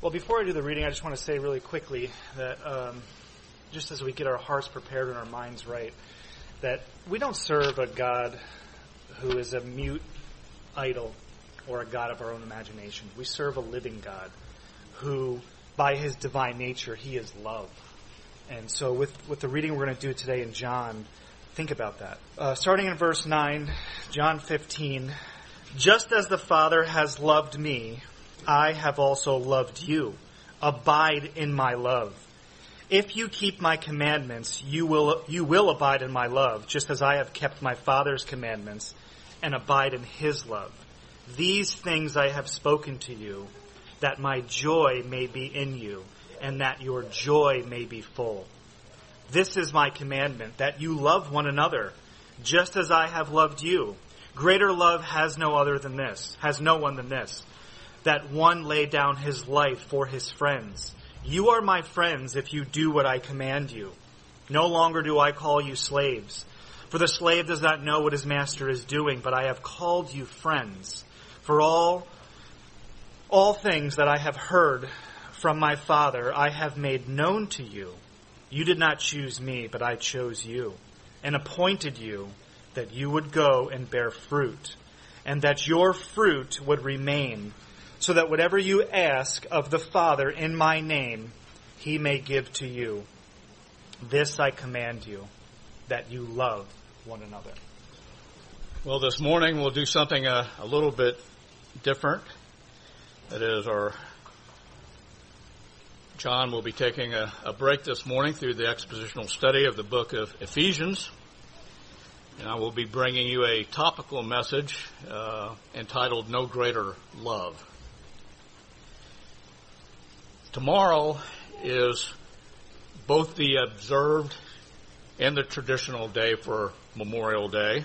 Well, before I do the reading, I just want to say really quickly that um, just as we get our hearts prepared and our minds right, that we don't serve a God who is a mute idol or a God of our own imagination. We serve a living God who, by his divine nature, he is love. And so, with, with the reading we're going to do today in John, think about that. Uh, starting in verse 9, John 15. Just as the Father has loved me, I have also loved you. Abide in my love. If you keep my commandments, you will, you will abide in my love, just as I have kept my Father's commandments and abide in his love. These things I have spoken to you, that my joy may be in you, and that your joy may be full. This is my commandment, that you love one another, just as I have loved you. Greater love has no other than this, has no one than this, that one lay down his life for his friends. You are my friends if you do what I command you. No longer do I call you slaves, for the slave does not know what his master is doing, but I have called you friends. For all, all things that I have heard from my Father I have made known to you. You did not choose me, but I chose you, and appointed you that you would go and bear fruit, and that your fruit would remain, so that whatever you ask of the Father in my name, he may give to you. This I command you, that you love one another. Well, this morning we'll do something a, a little bit different. That is, our John will be taking a, a, break this morning through the expositional study of the book of Ephesians. And I will be bringing you a topical message uh, entitled No Greater Love. Tomorrow is both the observed and the traditional day for Memorial Day.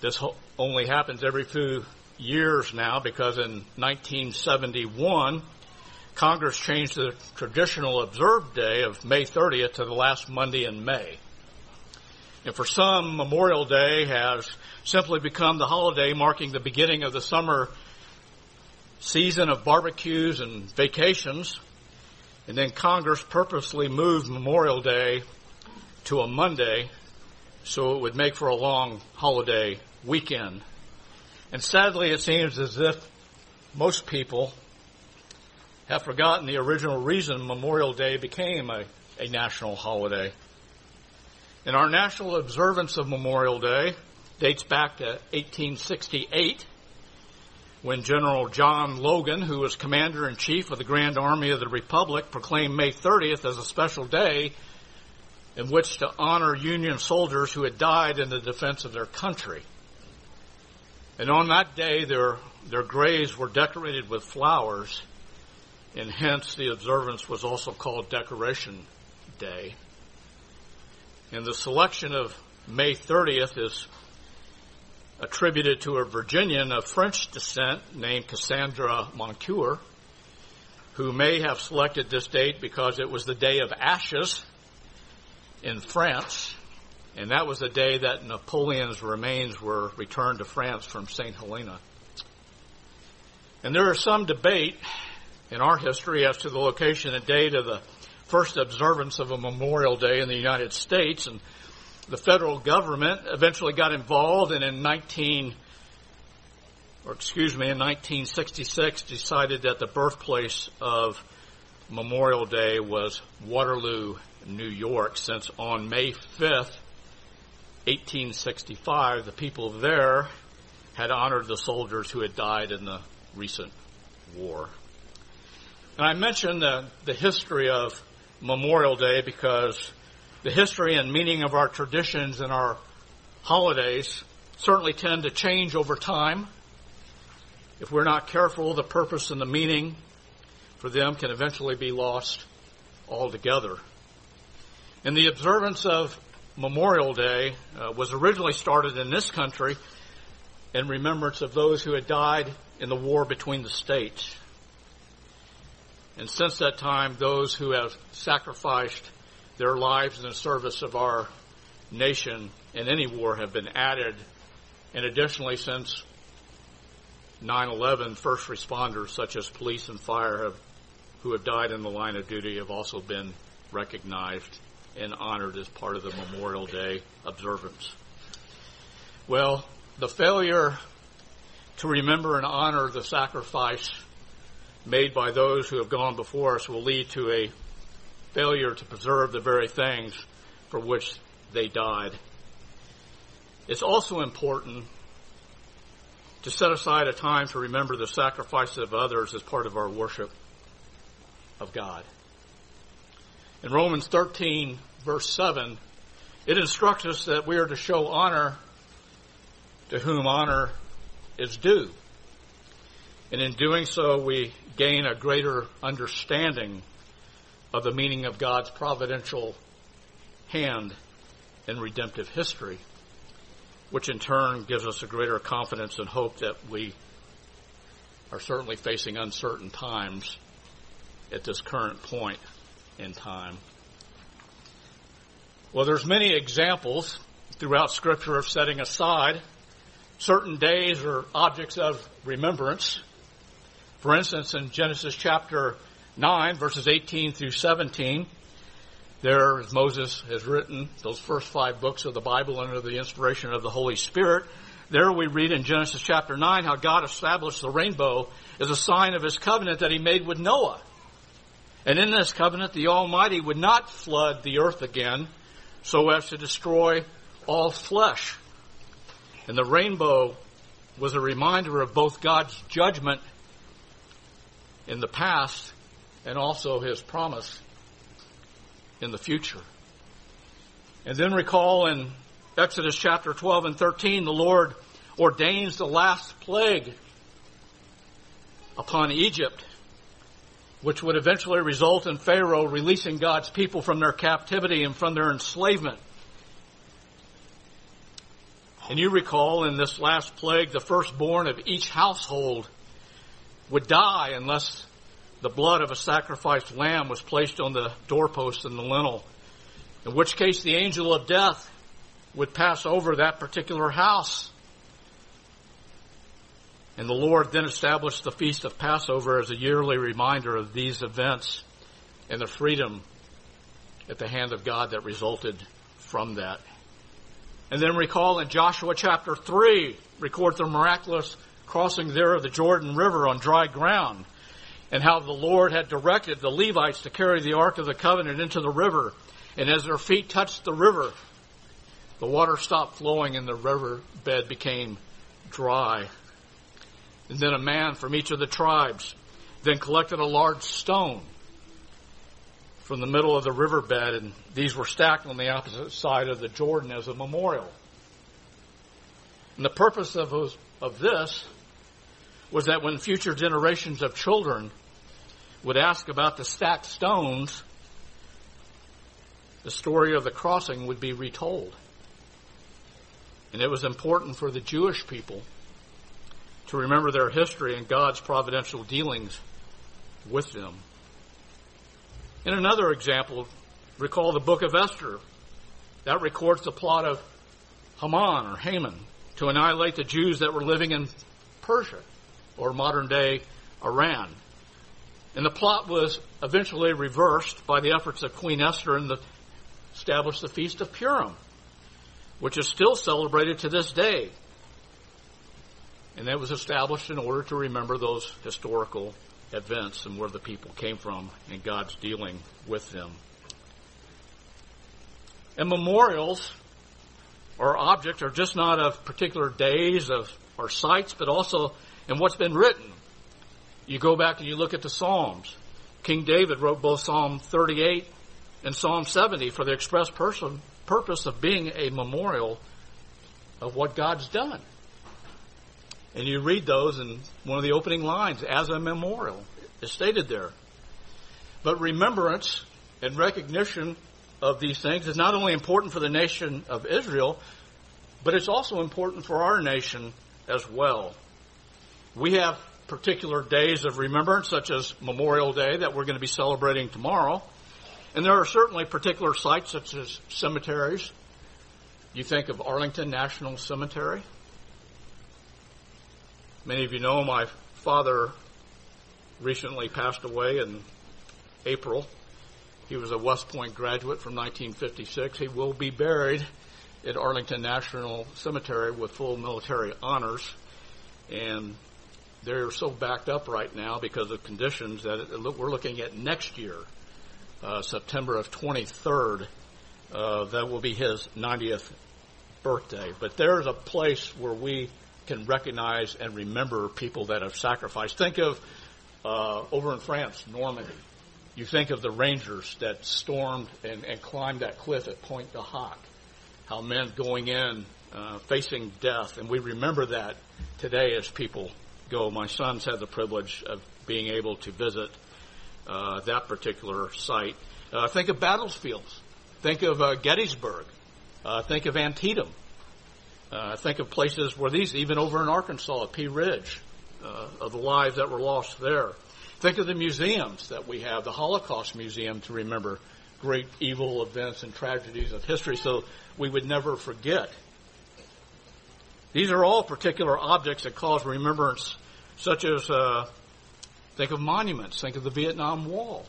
This only happens every few years now because in 1971, Congress changed the traditional observed day of May 30th to the last Monday in May. And for some, Memorial Day has simply become the holiday marking the beginning of the summer season of barbecues and vacations. And then Congress purposely moved Memorial Day to a Monday so it would make for a long holiday weekend. And sadly, it seems as if most people have forgotten the original reason Memorial Day became a, a national holiday. And our national observance of Memorial Day dates back to 1868 when General John Logan, who was commander in chief of the Grand Army of the Republic, proclaimed May 30th as a special day in which to honor Union soldiers who had died in the defense of their country. And on that day, their, their graves were decorated with flowers, and hence the observance was also called Decoration Day. And the selection of May 30th is attributed to a Virginian of French descent named Cassandra Moncure, who may have selected this date because it was the day of ashes in France, and that was the day that Napoleon's remains were returned to France from St. Helena. And there is some debate in our history as to the location and date of the first observance of a Memorial Day in the United States, and the federal government eventually got involved and in 19 or excuse me in 1966 decided that the birthplace of Memorial Day was Waterloo, New York since on May 5th 1865 the people there had honored the soldiers who had died in the recent war. And I mentioned the, the history of Memorial Day because the history and meaning of our traditions and our holidays certainly tend to change over time. If we're not careful, the purpose and the meaning for them can eventually be lost altogether. And the observance of Memorial Day uh, was originally started in this country in remembrance of those who had died in the war between the states. And since that time, those who have sacrificed their lives in the service of our nation in any war have been added. And additionally, since 9/11, first responders such as police and fire have, who have died in the line of duty have also been recognized and honored as part of the Memorial Day observance. Well, the failure to remember and honor the sacrifice made by those who have gone before us will lead to a failure to preserve the very things for which they died. It's also important to set aside a time to remember the sacrifices of others as part of our worship of God. In Romans 13, verse 7, it instructs us that we are to show honor to whom honor is due. And in doing so, we gain a greater understanding of the meaning of God's providential hand in redemptive history, which in turn gives us a greater confidence and hope that we are certainly facing uncertain times at this current point in time. Well, there's many examples throughout scripture of setting aside certain days or objects of remembrance. For instance, in Genesis chapter 9, verses 18 through 17, there, as Moses has written those first five books of the Bible under the inspiration of the Holy Spirit, there we read in Genesis chapter 9 how God established the rainbow as a sign of his covenant that he made with Noah. And in this covenant, the Almighty would not flood the earth again so as to destroy all flesh. And the rainbow was a reminder of both God's judgment in the past and also his promise in the future. And then recall in Exodus chapter 12 and 13, the Lord ordains the last plague upon Egypt, which would eventually result in Pharaoh releasing God's people from their captivity and from their enslavement. And you recall in this last plague, the firstborn of each household would die unless the blood of a sacrificed lamb was placed on the doorpost and the lintel. In which case the angel of death would pass over that particular house. And the Lord then established the feast of Passover as a yearly reminder of these events and the freedom at the hand of God that resulted from that. And then recall in Joshua chapter 3, record the miraculous crossing there of the Jordan River on dry ground, and how the Lord had directed the Levites to carry the Ark of the Covenant into the river. And as their feet touched the river, the water stopped flowing and the river bed became dry. And then a man from each of the tribes then collected a large stone from the middle of the riverbed, and these were stacked on the opposite side of the Jordan as a memorial. And the purpose of, of this was that when future generations of children would ask about the stacked stones, the story of the crossing would be retold. And it was important for the Jewish people to remember their history and God's providential dealings with them. In another example, recall the book of Esther. That records the plot of Haman or Haman to annihilate the Jews that were living in Persia or modern day Iran. And the plot was eventually reversed by the efforts of Queen Esther and the, established the Feast of Purim, which is still celebrated to this day. And that was established in order to remember those historical events and where the people came from and God's dealing with them. And memorials or objects are just not of particular days of or sites, but also in what's been written. You go back and you look at the Psalms. King David wrote both Psalm 38 and Psalm 70 for the express person, purpose of being a memorial of what God's done. And you read those in one of the opening lines as a memorial is stated there. But remembrance and recognition of these things is not only important for the nation of Israel, but it's also important for our nation as well. We have particular days of remembrance, such as Memorial Day, that we're going to be celebrating tomorrow. And there are certainly particular sites, such as cemeteries. You think of Arlington National Cemetery. Many of you know my father recently passed away in April. He was a West Point graduate from 1956. He will be buried at Arlington National Cemetery with full military honors. And they're so backed up right now because of conditions that we're looking at next year, uh, September of 23rd. Uh, that will be his 90th birthday. But there's a place where we can recognize and remember people that have sacrificed. Think of uh, over in France, Normandy. You think of the Rangers that stormed and, and climbed that cliff at Pointe du Hoc. How men going in, uh, facing death, and we remember that today as people go. My sons had the privilege of being able to visit uh, that particular site. Uh, think of battlefields. Think of uh, Gettysburg. Uh, think of Antietam. Uh, think of places where these, even over in Arkansas at Pea Ridge, uh, of the lives that were lost there. Think of the museums that we have, the Holocaust Museum to remember great evil events and tragedies of history so we would never forget. These are all particular objects that cause remembrance, such as uh, think of monuments, think of the Vietnam Wall,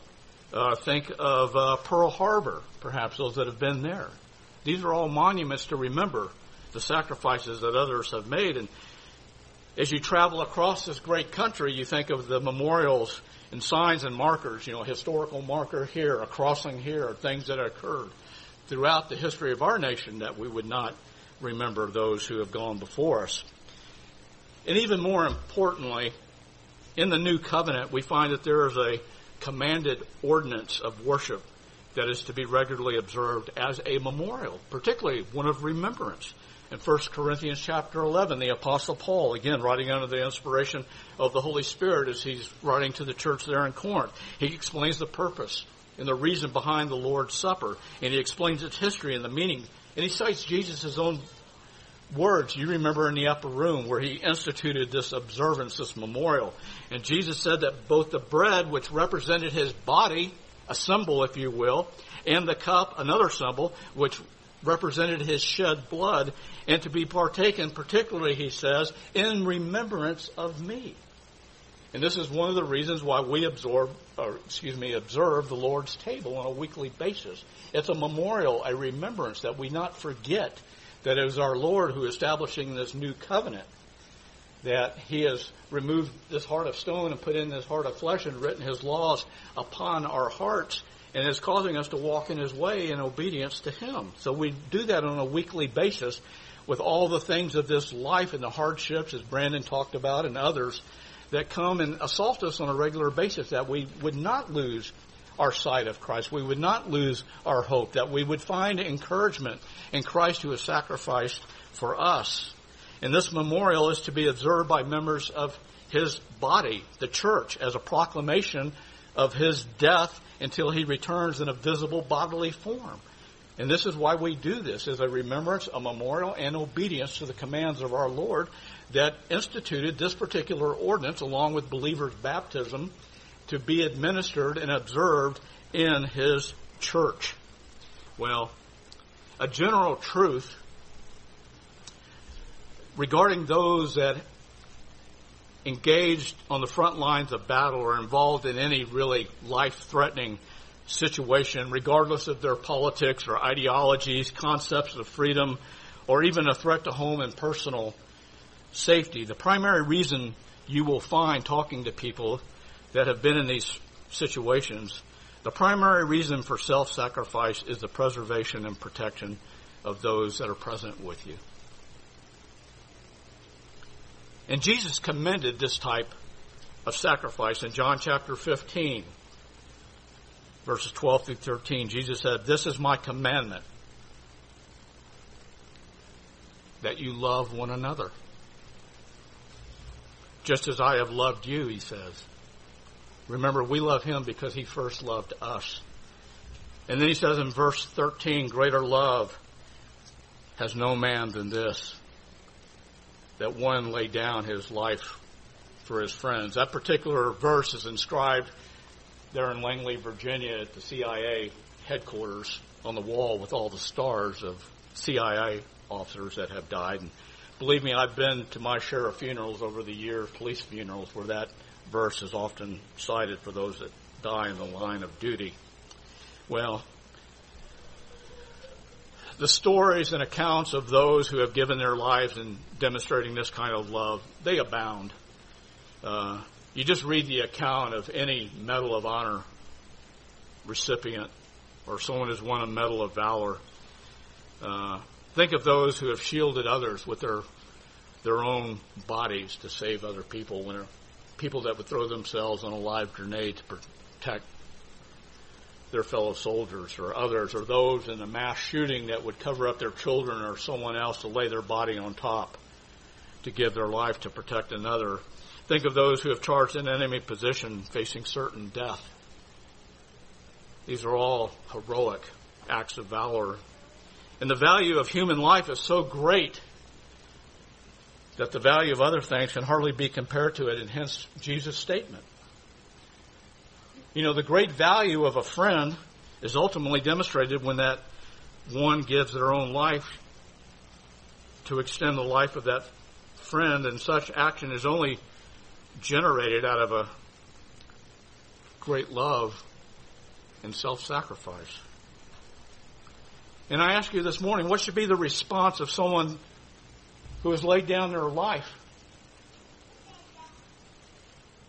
uh, think of uh, Pearl Harbor, perhaps those that have been there. These are all monuments to remember the sacrifices that others have made. And as you travel across this great country, you think of the memorials and signs and markers, you know, a historical marker here, a crossing here, things that occurred throughout the history of our nation that we would not remember those who have gone before us. And even more importantly, in the new covenant, we find that there is a commanded ordinance of worship that is to be regularly observed as a memorial, particularly one of remembrance. In 1 Corinthians chapter 11, the apostle Paul, again writing under the inspiration of the Holy Spirit as he's writing to the church there in Corinth, he explains the purpose and the reason behind the Lord's Supper, and he explains its history and the meaning, and he cites Jesus' own words you remember in the upper room where he instituted this observance, this memorial. And Jesus said that both the bread, which represented his body, a symbol, if you will, and the cup, another symbol, which represented his shed blood, and to be partaken, particularly, he says, in remembrance of me. And this is one of the reasons why we absorb, or excuse me, observe the Lord's table on a weekly basis. It's a memorial, a remembrance that we not forget that it was our Lord who establishing this new covenant, that he has removed this heart of stone and put in this heart of flesh and written his laws upon our hearts and is causing us to walk in his way in obedience to him. So we do that on a weekly basis with all the things of this life and the hardships, as Brandon talked about, and others that come and assault us on a regular basis, that we would not lose our sight of Christ. We would not lose our hope, that we would find encouragement in Christ who has sacrificed for us. And this memorial is to be observed by members of his body, the church, as a proclamation of his death until he returns in a visible bodily form. And this is why we do this, as a remembrance, a memorial, and obedience to the commands of our Lord that instituted this particular ordinance along with believers' baptism to be administered and observed in his church. Well, a general truth regarding those that engaged on the front lines of battle or involved in any really life-threatening situation, regardless of their politics or ideologies, concepts of freedom, or even a threat to home and personal safety. The primary reason you will find talking to people that have been in these situations, the primary reason for self-sacrifice is the preservation and protection of those that are present with you. And Jesus commended this type of sacrifice in John chapter 15, verses 12 through 13. Jesus said, This is my commandment, that you love one another. Just as I have loved you, he says. Remember, we love him because he first loved us. And then he says in verse 13, greater love has no man than this, that one lay down his life for his friends. That particular verse is inscribed there in Langley, Virginia at the CIA headquarters on the wall with all the stars of CIA officers that have died. And believe me, I've been to my share of funerals over the years, police funerals, where that verse is often cited for those that die in the line of duty. Well, the stories and accounts of those who have given their lives in demonstrating this kind of love, they abound. Uh, you just read the account of any Medal of Honor recipient or someone who's won a Medal of Valor. Uh, think of those who have shielded others with their their own bodies to save other people when people that would throw themselves on a live grenade to protect their fellow soldiers or others or those in a mass shooting that would cover up their children or someone else to lay their body on top to give their life to protect another. Think of those who have charged an enemy position facing certain death. These are all heroic acts of valor. And the value of human life is so great that the value of other things can hardly be compared to it, and hence Jesus' statement. You know, the great value of a friend is ultimately demonstrated when that one gives their own life to extend the life of that friend, and such action is only generated out of a great love and self-sacrifice. And I ask you this morning, what should be the response of someone who has laid down their life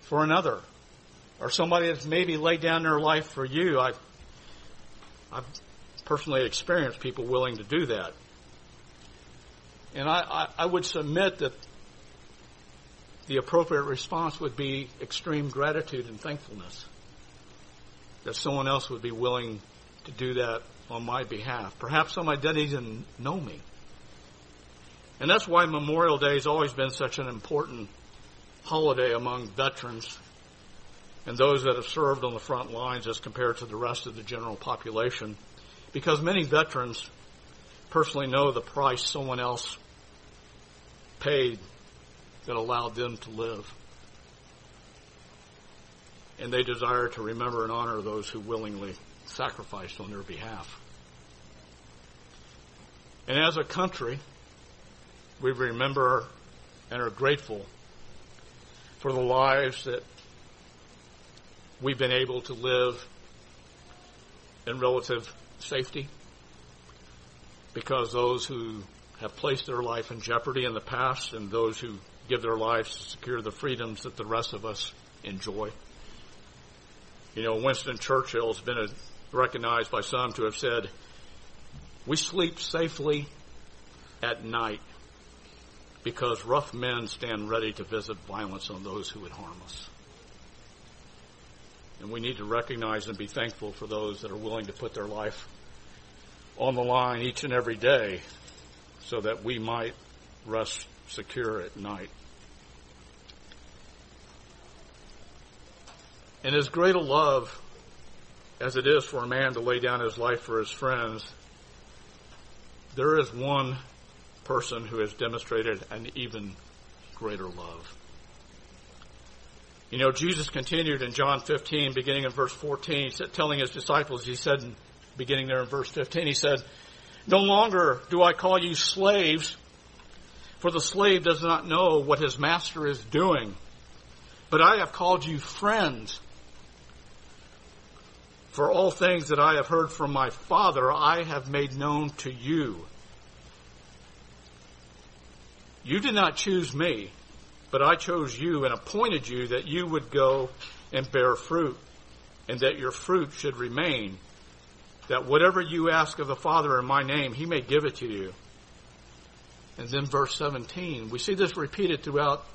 for another? Or somebody that's maybe laid down their life for you. I've, I've personally experienced people willing to do that. And I, I, I would submit that the appropriate response would be extreme gratitude and thankfulness that someone else would be willing to do that on my behalf. Perhaps somebody doesn't even know me. And that's why Memorial Day has always been such an important holiday among veterans and those that have served on the front lines as compared to the rest of the general population. Because many veterans personally know the price someone else paid that allowed them to live. And they desire to remember and honor those who willingly sacrificed on their behalf. And as a country, we remember and are grateful for the lives that we've been able to live in relative safety because those who have placed their life in jeopardy in the past and those who give their lives to secure the freedoms that the rest of us enjoy. You know, Winston Churchill has been recognized by some to have said, we sleep safely at night because rough men stand ready to visit violence on those who would harm us. And we need to recognize and be thankful for those that are willing to put their life on the line each and every day so that we might rest secure at night. And as great a love as it is for a man to lay down his life for his friends, there is one person who has demonstrated an even greater love. You know, Jesus continued in John 15, beginning in verse 14, telling his disciples, he said, beginning there in verse 15, he said, No longer do I call you slaves, for the slave does not know what his master is doing. But I have called you friends. For all things that I have heard from my Father, I have made known to you. You did not choose me, but I chose you and appointed you that you would go and bear fruit, and that your fruit should remain, that whatever you ask of the Father in my name, he may give it to you. And then verse 17, we see this repeated throughout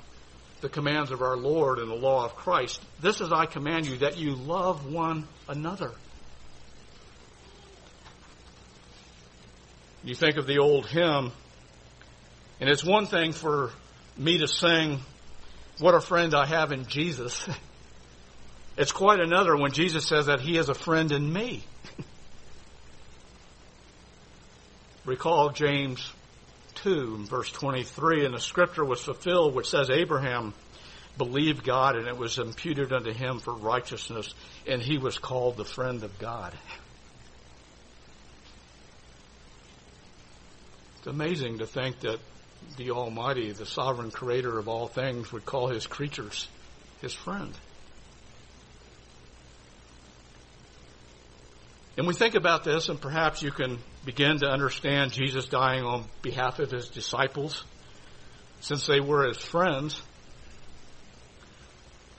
the commands of our Lord and the law of Christ. This is I command you that you love one another. You think of the old hymn, and it's one thing for me to sing, What a friend I have in Jesus. It's quite another when Jesus says that He is a friend in me. Recall James 2, verse 23, and the scripture was fulfilled which says Abraham believed God and it was imputed unto him for righteousness and he was called the friend of God. It's amazing to think that the Almighty, the sovereign creator of all things, would call his creatures his friend. And we think about this, and perhaps you can begin to understand Jesus dying on behalf of his disciples, since they were his friends.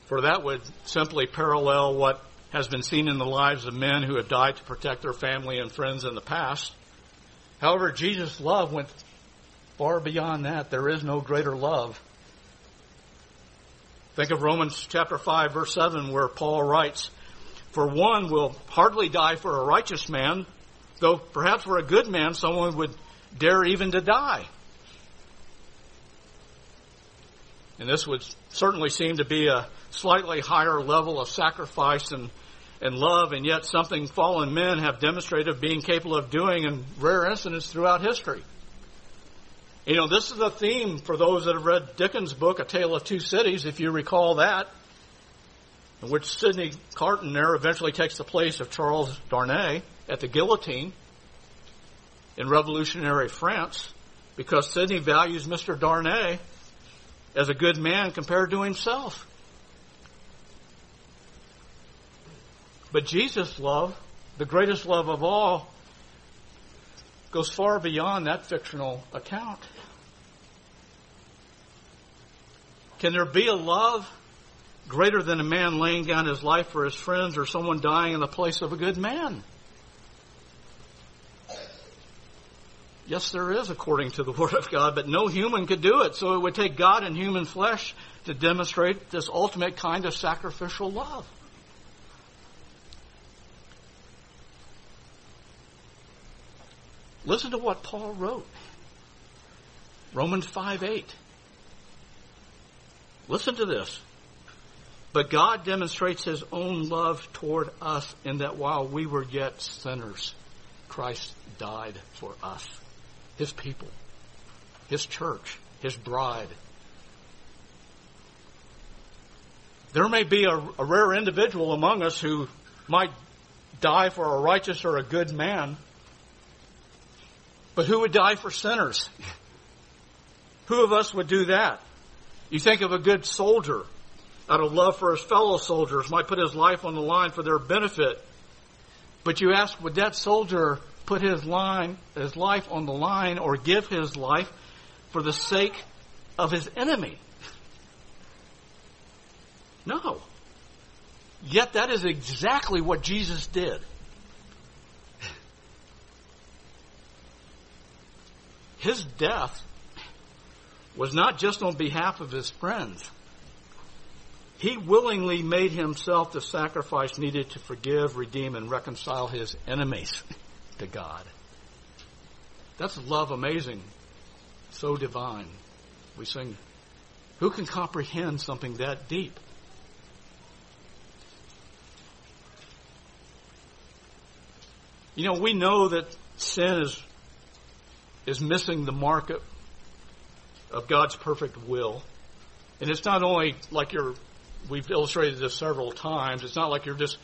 For that would simply parallel what has been seen in the lives of men who have died to protect their family and friends in the past. However, Jesus' love went far beyond that. There is no greater love. Think of Romans chapter 5 verse 7 where Paul writes, For one will hardly die for a righteous man, though perhaps for a good man someone would dare even to die. And this would certainly seem to be a slightly higher level of sacrifice and, and love, and yet something fallen men have demonstrated being capable of doing in rare incidents throughout history. You know, this is a theme for those that have read Dickens' book, A Tale of Two Cities, if you recall that, in which Sidney Carton there eventually takes the place of Charles Darnay at the guillotine in revolutionary France because Sidney values Mr. Darnay as a good man compared to himself. But Jesus' love, the greatest love of all, goes far beyond that fictional account. Can there be a love greater than a man laying down his life for his friends or someone dying in the place of a good man? Yes, there is, according to the Word of God, but no human could do it. So it would take God in human flesh to demonstrate this ultimate kind of sacrificial love. Listen to what Paul wrote. Romans 5 8. Listen to this. But God demonstrates his own love toward us in that while we were yet sinners, Christ died for us, his people, his church, his bride. There may be a, a rare individual among us who might die for a righteous or a good man, but who would die for sinners? Who of us would do that? You think of a good soldier out of love for his fellow soldiers might put his life on the line for their benefit. But you ask, would that soldier put his line, his life on the line or give his life for the sake of his enemy? No. Yet that is exactly what Jesus did. His death was not just on behalf of his friends. He willingly made himself the sacrifice needed to forgive, redeem, and reconcile his enemies to God. That's love amazing, so divine. We sing, who can comprehend something that deep? You know, we know that sin is, is missing the mark of, God's perfect will. And it's not only like you're, we've illustrated this several times, it's not like you're just,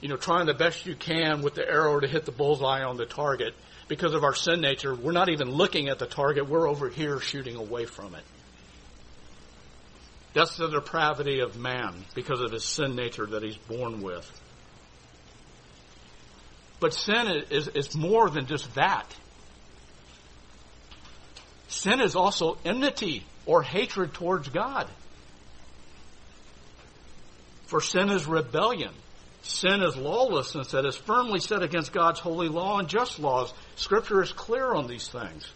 you know, trying the best you can with the arrow to hit the bullseye on the target. Because of our sin nature, we're not even looking at the target, we're over here shooting away from it. That's the depravity of man because of his sin nature that he's born with. But sin is, is more than just that. Sin is also enmity or hatred towards God. For sin is rebellion. Sin is lawlessness that is firmly set against God's holy law and just laws. Scripture is clear on these things.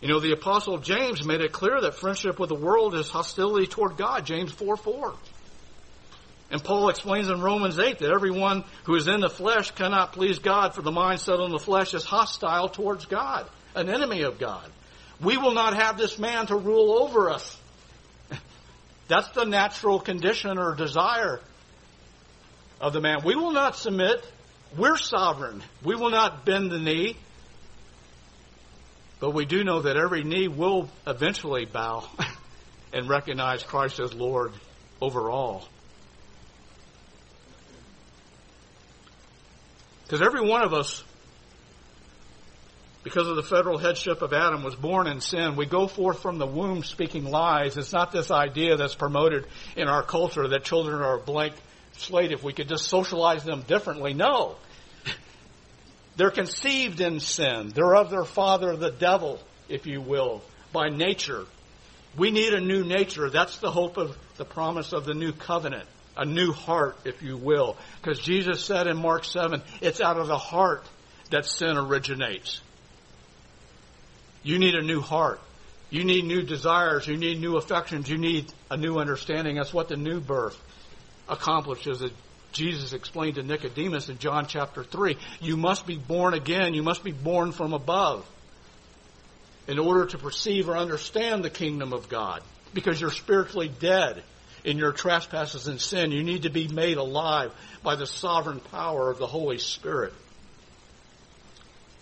You know, the apostle James made it clear that friendship with the world is hostility toward God, James 4 4. And Paul explains in Romans 8 that everyone who is in the flesh cannot please God, for the mind set on the flesh is hostile towards God, an enemy of God. We will not have this man to rule over us. That's the natural condition or desire of the man. We will not submit. We're sovereign. We will not bend the knee. But we do know that every knee will eventually bow and recognize Christ as Lord over all. Because every one of us because of the federal headship of Adam was born in sin. We go forth from the womb speaking lies. It's not this idea that's promoted in our culture that children are a blank slate if we could just socialize them differently. No. They're conceived in sin. They're of their father, the devil, if you will, by nature. We need a new nature. That's the hope of the promise of the new covenant. A new heart, if you will. Because Jesus said in Mark 7, it's out of the heart that sin originates. You need a new heart. You need new desires. You need new affections. You need a new understanding. That's what the new birth accomplishes. That Jesus explained to Nicodemus in John chapter 3. You must be born again. You must be born from above in order to perceive or understand the kingdom of God because you're spiritually dead in your trespasses and sin. You need to be made alive by the sovereign power of the Holy Spirit.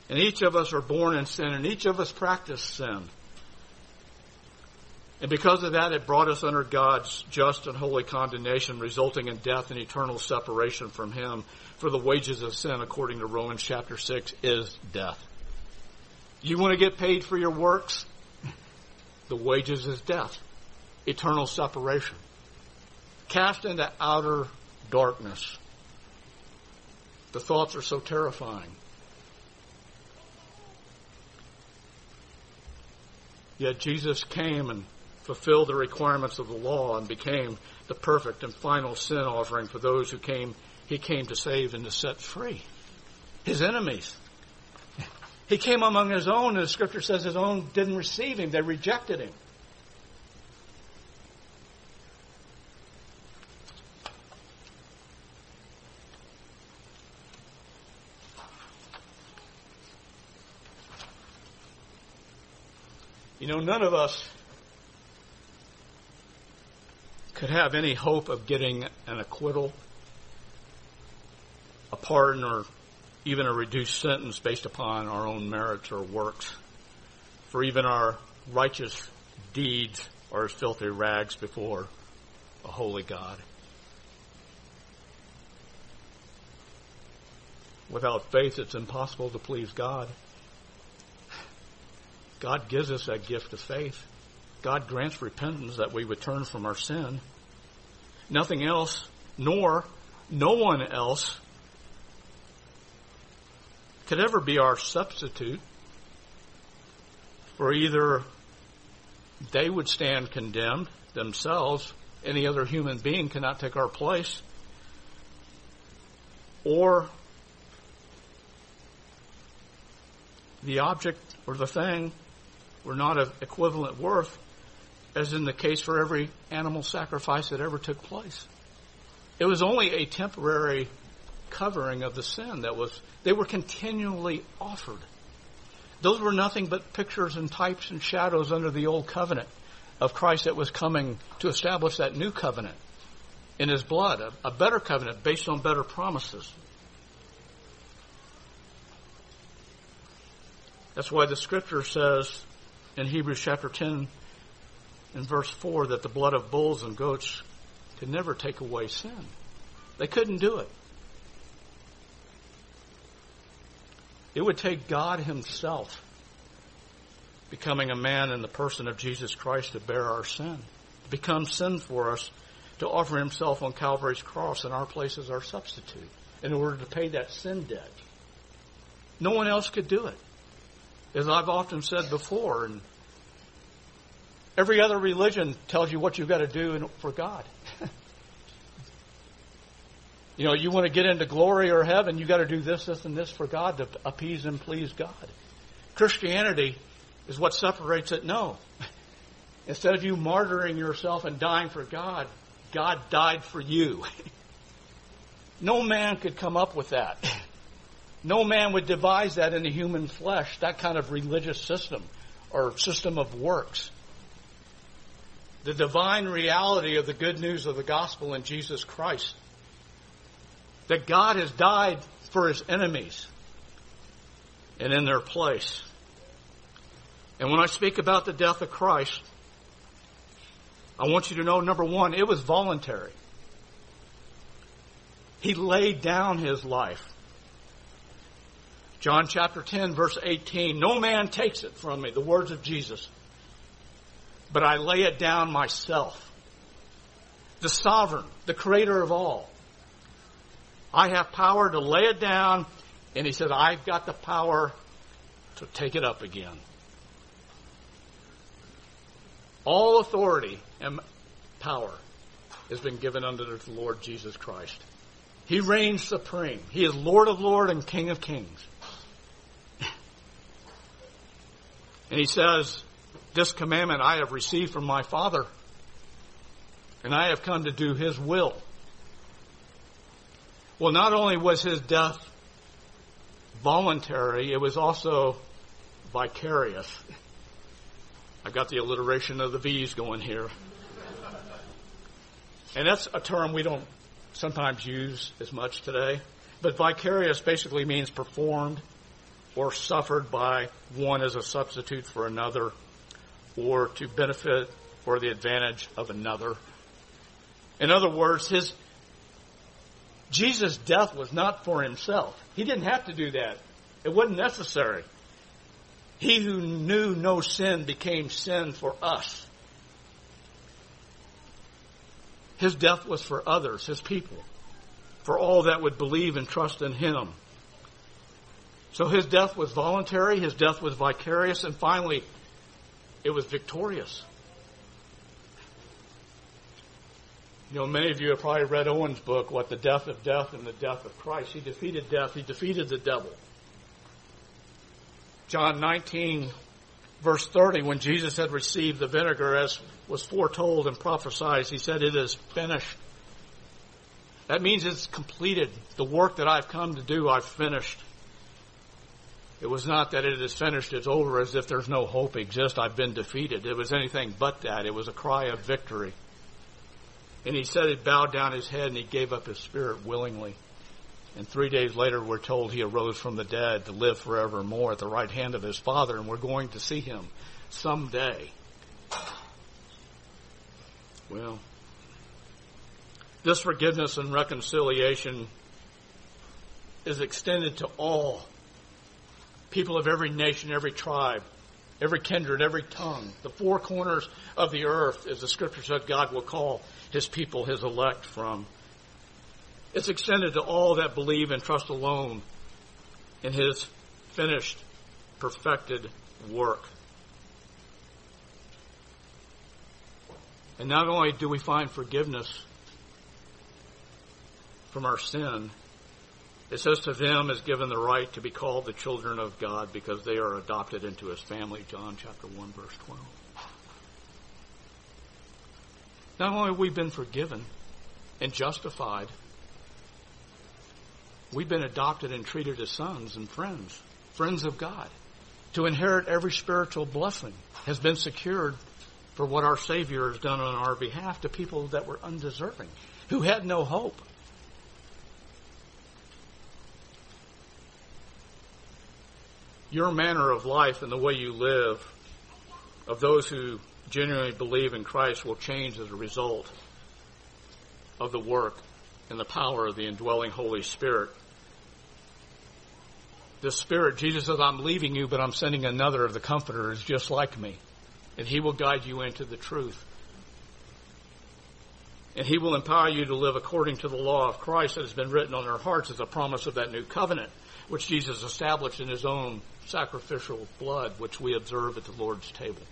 And each of us are born in sin, and each of us practice sin. And because of that, it brought us under God's just and holy condemnation, resulting in death and eternal separation from Him. For the wages of sin, according to Romans chapter 6, is death. You want to get paid for your works? The wages is death, eternal separation. Cast into outer darkness. The thoughts are so terrifying. Yet Jesus came and fulfilled the requirements of the law and became the perfect and final sin offering for those who came, he came to save and to set free. His enemies. He came among his own, and the scripture says his own didn't receive him. They rejected him. You know, none of us could have any hope of getting an acquittal, a pardon, or even a reduced sentence based upon our own merits or works. For even our righteous deeds are as filthy rags before a holy God. Without faith, it's impossible to please God. God gives us that gift of faith. God grants repentance that we would turn from our sin. Nothing else, nor no one else could ever be our substitute for either they would stand condemned themselves, any other human being cannot take our place, or the object or the thing were not of equivalent worth, as in the case for every animal sacrifice that ever took place. It was only a temporary covering of the sin that was, they were continually offered. Those were nothing but pictures and types and shadows under the old covenant of Christ that was coming to establish that new covenant in his blood, a, a better covenant based on better promises. That's why the scripture says in Hebrews chapter 10 and verse 4 that the blood of bulls and goats could never take away sin. They couldn't do it. It would take God Himself becoming a man in the person of Jesus Christ to bear our sin, to become sin for us, to offer Himself on Calvary's cross in our place as our substitute in order to pay that sin debt. No one else could do it. As I've often said before, and every other religion tells you what you've got to do for God. you know, you want to get into glory or heaven, you've got to do this, this, and this for God to appease and please God. Christianity is what separates it. No. Instead of you martyring yourself and dying for God, God died for you. no man could come up with that. No man would devise that in the human flesh, that kind of religious system or system of works. The divine reality of the good news of the gospel in Jesus Christ. That God has died for his enemies and in their place. And when I speak about the death of Christ, I want you to know number one, it was voluntary. He laid down his life. John chapter 10 verse 18, no man takes it from me, the words of Jesus, but I lay it down myself. The sovereign, the creator of all. I have power to lay it down, and he said, I've got the power to take it up again. All authority and power has been given unto the Lord Jesus Christ. He reigns supreme. He is Lord of Lords and King of Kings. And he says, This commandment I have received from my Father, and I have come to do his will. Well, not only was his death voluntary, it was also vicarious. I got the alliteration of the V's going here. And that's a term we don't sometimes use as much today. But vicarious basically means performed or suffered by one as a substitute for another or to benefit or the advantage of another. In other words, his Jesus' death was not for himself. He didn't have to do that. It wasn't necessary. He who knew no sin became sin for us. His death was for others, his people, for all that would believe and trust in him. So his death was voluntary, his death was vicarious, and finally, it was victorious. You know, many of you have probably read Owen's book, What the Death of Death and the Death of Christ. He defeated death, he defeated the devil. John 19, verse 30, when Jesus had received the vinegar as was foretold and prophesied, he said, It is finished. That means it's completed. The work that I've come to do, I've finished. It was not that it is finished, it's over, as if there's no hope exists, I've been defeated. It was anything but that. It was a cry of victory. And he said he bowed down his head and he gave up his spirit willingly. And three days later, we're told he arose from the dead to live forevermore at the right hand of his Father, and we're going to see him someday. Well, this forgiveness and reconciliation is extended to all people of every nation, every tribe, every kindred, every tongue, the four corners of the earth, as the scripture said God will call his people, his elect from. It's extended to all that believe and trust alone in his finished, perfected work. And not only do we find forgiveness from our sin, it says to them is given the right to be called the children of God because they are adopted into his family, John chapter 1 verse 12. Not only have we been forgiven and justified, we've been adopted and treated as sons and friends, friends of God. To inherit every spiritual blessing has been secured for what our Savior has done on our behalf to people that were undeserving, who had no hope. Your manner of life and the way you live of those who genuinely believe in Christ will change as a result of the work and the power of the indwelling Holy Spirit. The Spirit, Jesus says, I'm leaving you, but I'm sending another of the comforters just like me. And he will guide you into the truth. And he will empower you to live according to the law of Christ that has been written on our hearts as a promise of that new covenant, which Jesus established in his own sacrificial blood, which we observe at the Lord's table.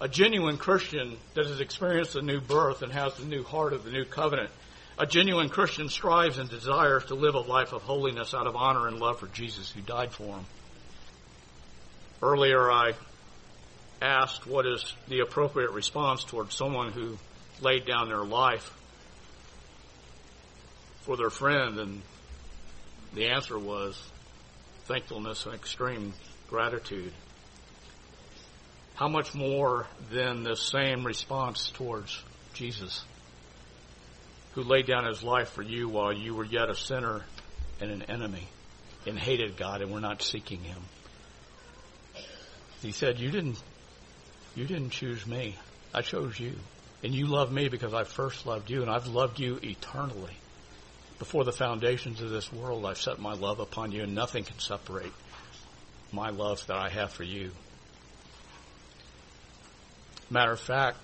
A genuine Christian that has experienced a new birth and has the new heart of the new covenant, a genuine Christian strives and desires to live a life of holiness out of honor and love for Jesus who died for him. Earlier I asked what is the appropriate response towards someone who laid down their life for their friend and the answer was thankfulness and extreme gratitude how much more than the same response towards Jesus, who laid down his life for you while you were yet a sinner and an enemy and hated God and were not seeking him. He said, you didn't, you didn't choose me. I chose you. And you love me because I first loved you and I've loved you eternally. Before the foundations of this world, I've set my love upon you, and nothing can separate my love that I have for you. Matter of fact,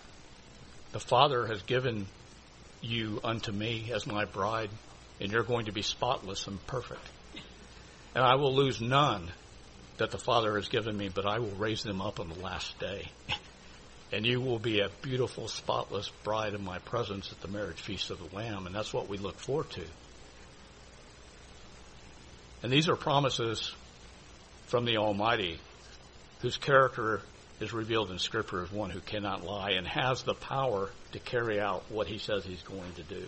the Father has given you unto me as my bride, and you're going to be spotless and perfect. And I will lose none that the Father has given me, but I will raise them up on the last day. and you will be a beautiful, spotless bride in my presence at the marriage feast of the Lamb, and that's what we look forward to. And these are promises from the Almighty, whose character is revealed in Scripture as one who cannot lie and has the power to carry out what he says he's going to do.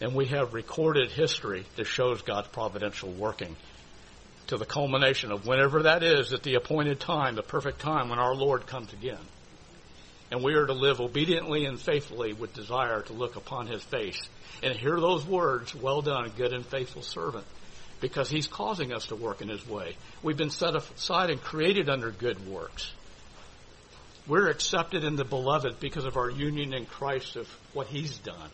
And we have recorded history that shows God's providential working to the culmination of whenever that is at the appointed time, the perfect time when our Lord comes again. And we are to live obediently and faithfully with desire to look upon his face and hear those words, well done, good and faithful servant, because he's causing us to work in his way. We've been set aside and created under good works. We're accepted in the beloved because of our union in Christ of what he's done.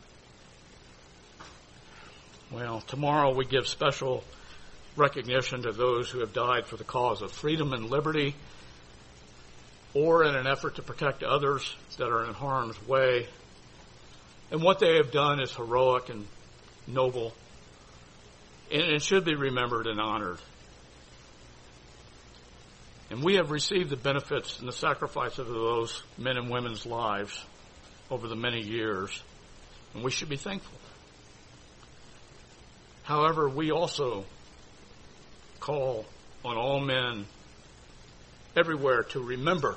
Well, tomorrow we give special recognition to those who have died for the cause of freedom and liberty or in an effort to protect others that are in harm's way. And what they have done is heroic and noble, and it should be remembered and honored. And we have received the benefits and the sacrifice of those men and women's lives over the many years, and we should be thankful. However, we also call on all men everywhere to remember,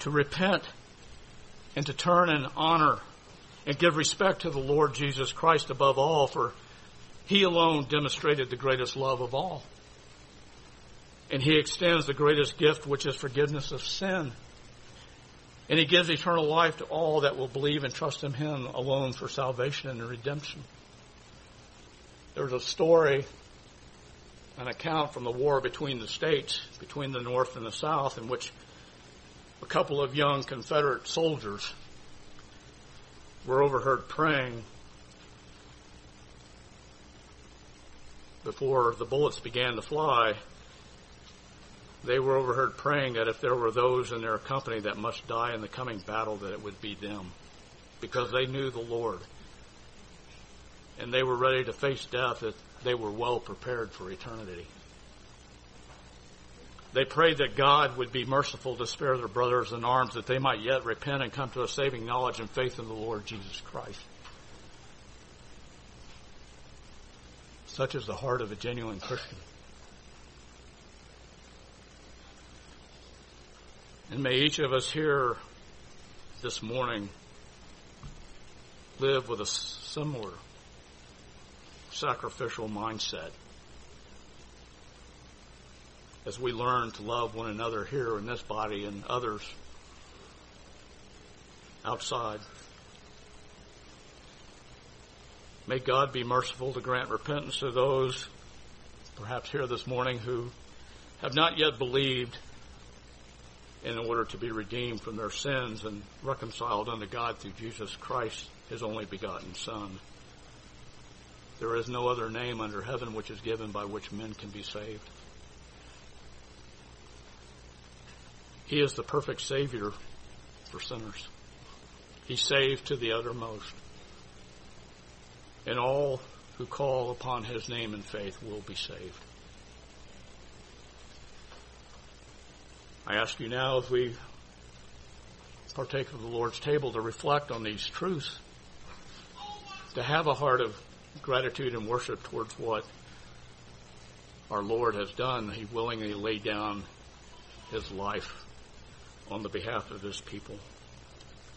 to repent, and to turn and honor and give respect to the Lord Jesus Christ above all, for he alone demonstrated the greatest love of all. And he extends the greatest gift, which is forgiveness of sin. And he gives eternal life to all that will believe and trust in him alone for salvation and redemption. There's a story, an account from the war between the states, between the North and the South, in which a couple of young Confederate soldiers were overheard praying before the bullets began to fly. They were overheard praying that if there were those in their company that must die in the coming battle, that it would be them, because they knew the Lord and they were ready to face death, that they were well prepared for eternity. They prayed that God would be merciful to spare their brothers in arms, that they might yet repent and come to a saving knowledge and faith in the Lord Jesus Christ. Such is the heart of a genuine Christian. And may each of us here this morning live with a similar sacrificial mindset as we learn to love one another here in this body and others outside. May God be merciful to grant repentance to those, perhaps here this morning, who have not yet believed in order to be redeemed from their sins and reconciled unto God through Jesus Christ, his only begotten Son. There is no other name under heaven which is given by which men can be saved. He is the perfect Savior for sinners. He saved to the uttermost. And all who call upon His name in faith will be saved. I ask you now, as we partake of the Lord's table, to reflect on these truths, to have a heart of gratitude and worship towards what our Lord has done. He willingly laid down his life on the behalf of his people.